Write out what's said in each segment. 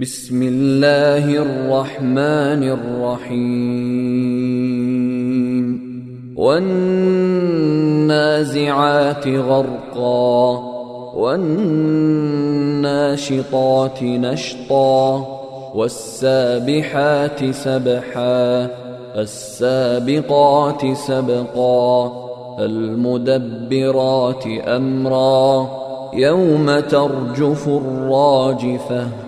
بسم الله الرحمن الرحيم. والنازعات غرقا والناشطات نشطا والسابحات سبحا السابقات سبقا المدبرات أمرا. يوم ترجف الراجفة.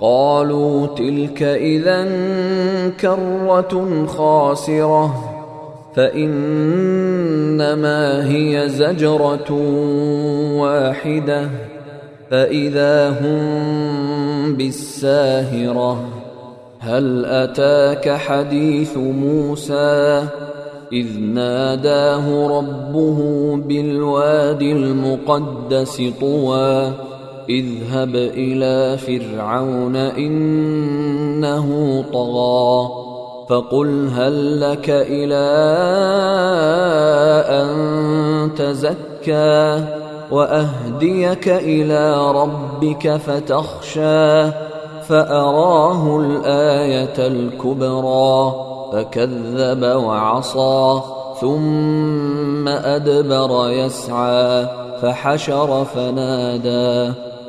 قالوا تلك إذا كرة خاسرة فإنما هي زجرة واحدة فإذا هم بالساهرة. هل أتاك حديث موسى؟ إذ ناداه ربه بالواد المقدس طوى. اذهب إلى فرعون إنه طغى فقل هل لك إلى أن تزكى وأهديك إلى ربك فتخشى فأراه الآية الكبرى فكذب وعصى ثم أدبر يسعى فحشر فنادى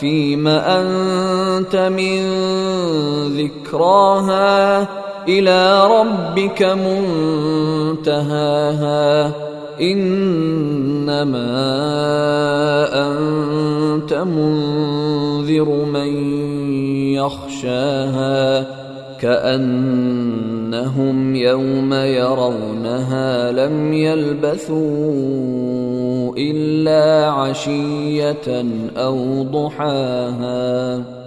فيم أنت من ذكراها إلى ربك منتهاها. إنما أنت منذر من يخشاها. كأنهم يوم يرونها لم يلبثوا إلا عشية أو ضحاها